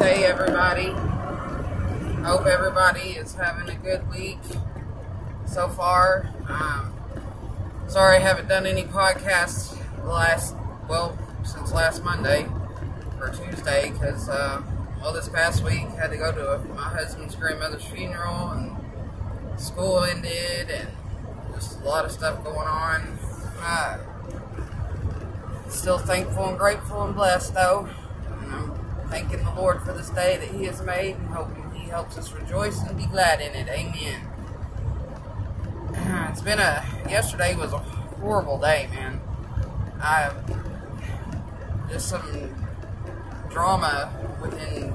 Tuesday, everybody. Hope everybody is having a good week so far. Um, sorry I haven't done any podcasts last, well, since last Monday or Tuesday because, uh, well, this past week had to go to a, my husband's grandmother's funeral and school ended and just a lot of stuff going on. Uh, still thankful and grateful and blessed though. Thanking the Lord for this day that He has made and hoping He helps us rejoice and be glad in it. Amen. It's been a yesterday was a horrible day, man. I just some drama within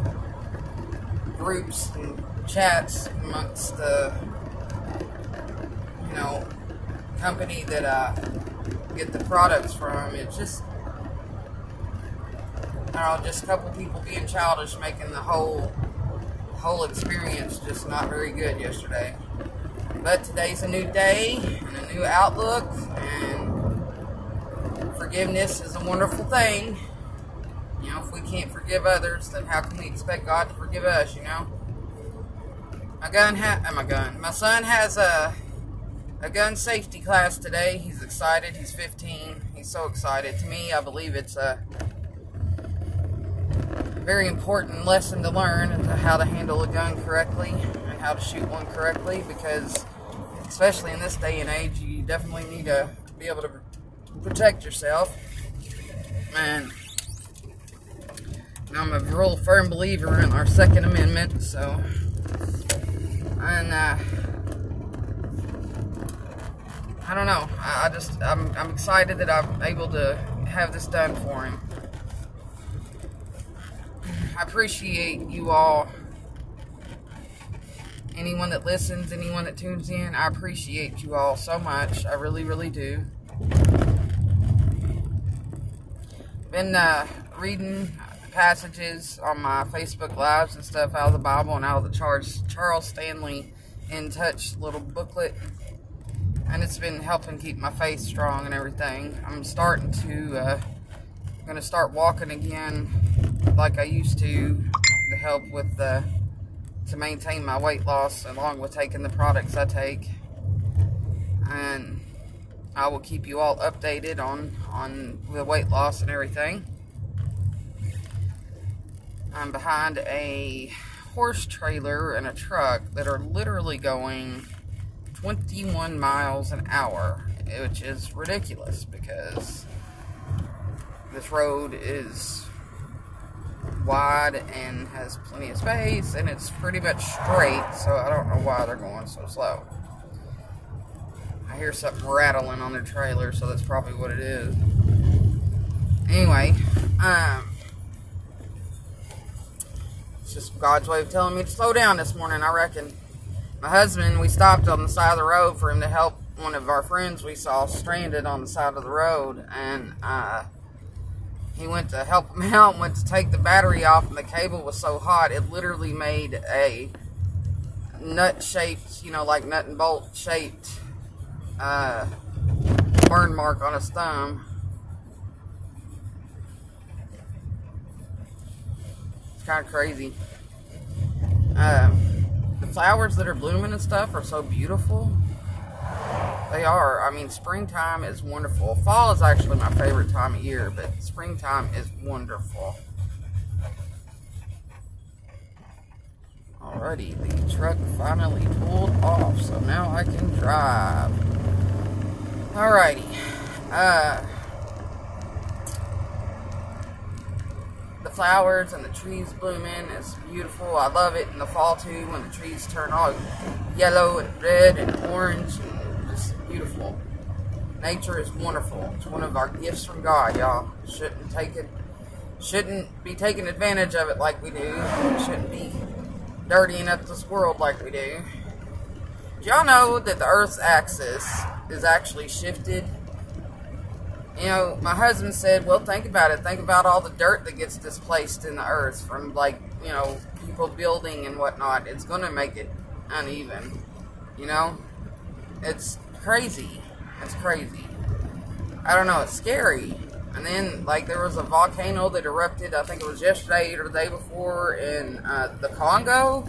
groups and chats amongst the you know company that I get the products from. It's just Know, just a couple people being childish, making the whole whole experience just not very good yesterday. But today's a new day and a new outlook, and forgiveness is a wonderful thing. You know, if we can't forgive others, then how can we expect God to forgive us? You know. My gun ha- uh, my gun. My son has a a gun safety class today. He's excited. He's 15. He's so excited. To me, I believe it's a very important lesson to learn and how to handle a gun correctly and how to shoot one correctly because especially in this day and age you definitely need to be able to protect yourself. And I'm a real firm believer in our second amendment so and uh, I don't know. I, I just I'm, I'm excited that I'm able to have this done for him appreciate you all. Anyone that listens, anyone that tunes in, I appreciate you all so much. I really, really do. Been uh, reading passages on my Facebook lives and stuff out of the Bible and out of the Charles Charles Stanley in Touch little booklet, and it's been helping keep my faith strong and everything. I'm starting to uh, gonna start walking again like I used to to help with the to maintain my weight loss along with taking the products I take. And I will keep you all updated on on the weight loss and everything. I'm behind a horse trailer and a truck that are literally going 21 miles an hour which is ridiculous because this road is wide and has plenty of space and it's pretty much straight, so I don't know why they're going so slow. I hear something rattling on their trailer, so that's probably what it is. Anyway, um, it's just God's way of telling me to slow down this morning, I reckon. My husband, we stopped on the side of the road for him to help one of our friends we saw stranded on the side of the road, and uh, he went to help him out, went to take the battery off, and the cable was so hot it literally made a nut shaped, you know, like nut and bolt shaped uh, burn mark on his thumb. It's kind of crazy. Um, the flowers that are blooming and stuff are so beautiful. They are. I mean, springtime is wonderful. Fall is actually my favorite time of year, but springtime is wonderful. Alrighty, the truck finally pulled off, so now I can drive. Alrighty. Uh, the flowers and the trees blooming is beautiful. I love it in the fall too when the trees turn all yellow and red and orange and beautiful. Nature is wonderful. It's one of our gifts from God, y'all. Shouldn't take it shouldn't be taking advantage of it like we do. Shouldn't be dirtying up this world like we do. Y'all know that the Earth's axis is actually shifted? You know, my husband said, well, think about it. Think about all the dirt that gets displaced in the earth from, like, you know, people building and whatnot. It's going to make it uneven. You know? It's crazy. It's crazy. I don't know. It's scary. and then like there was a volcano that erupted. I think it was yesterday or the day before in uh, the Congo.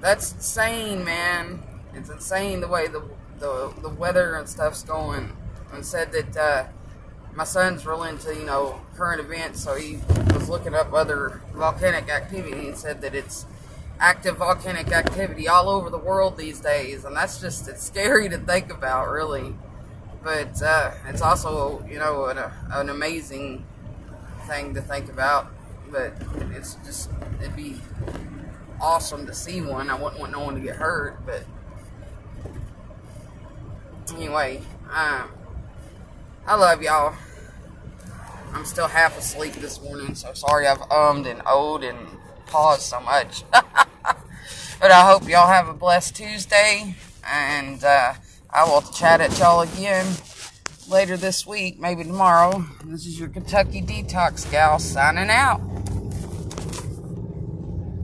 That's insane, man. It's insane the way the the, the weather and stuff's going. And said that uh, my son's real into you know current events, so he was looking up other volcanic activity and said that it's active volcanic activity all over the world these days, and that's just it's scary to think about, really. But uh, it's also you know an, an amazing thing to think about. But it's just it'd be awesome to see one. I wouldn't want no one to get hurt, but anyway, um, I love y'all. I'm still half asleep this morning, so sorry I've ummed and oh'd and paused so much. but I hope y'all have a blessed Tuesday, and uh, I will chat at y'all again later this week, maybe tomorrow. This is your Kentucky Detox Gal signing out.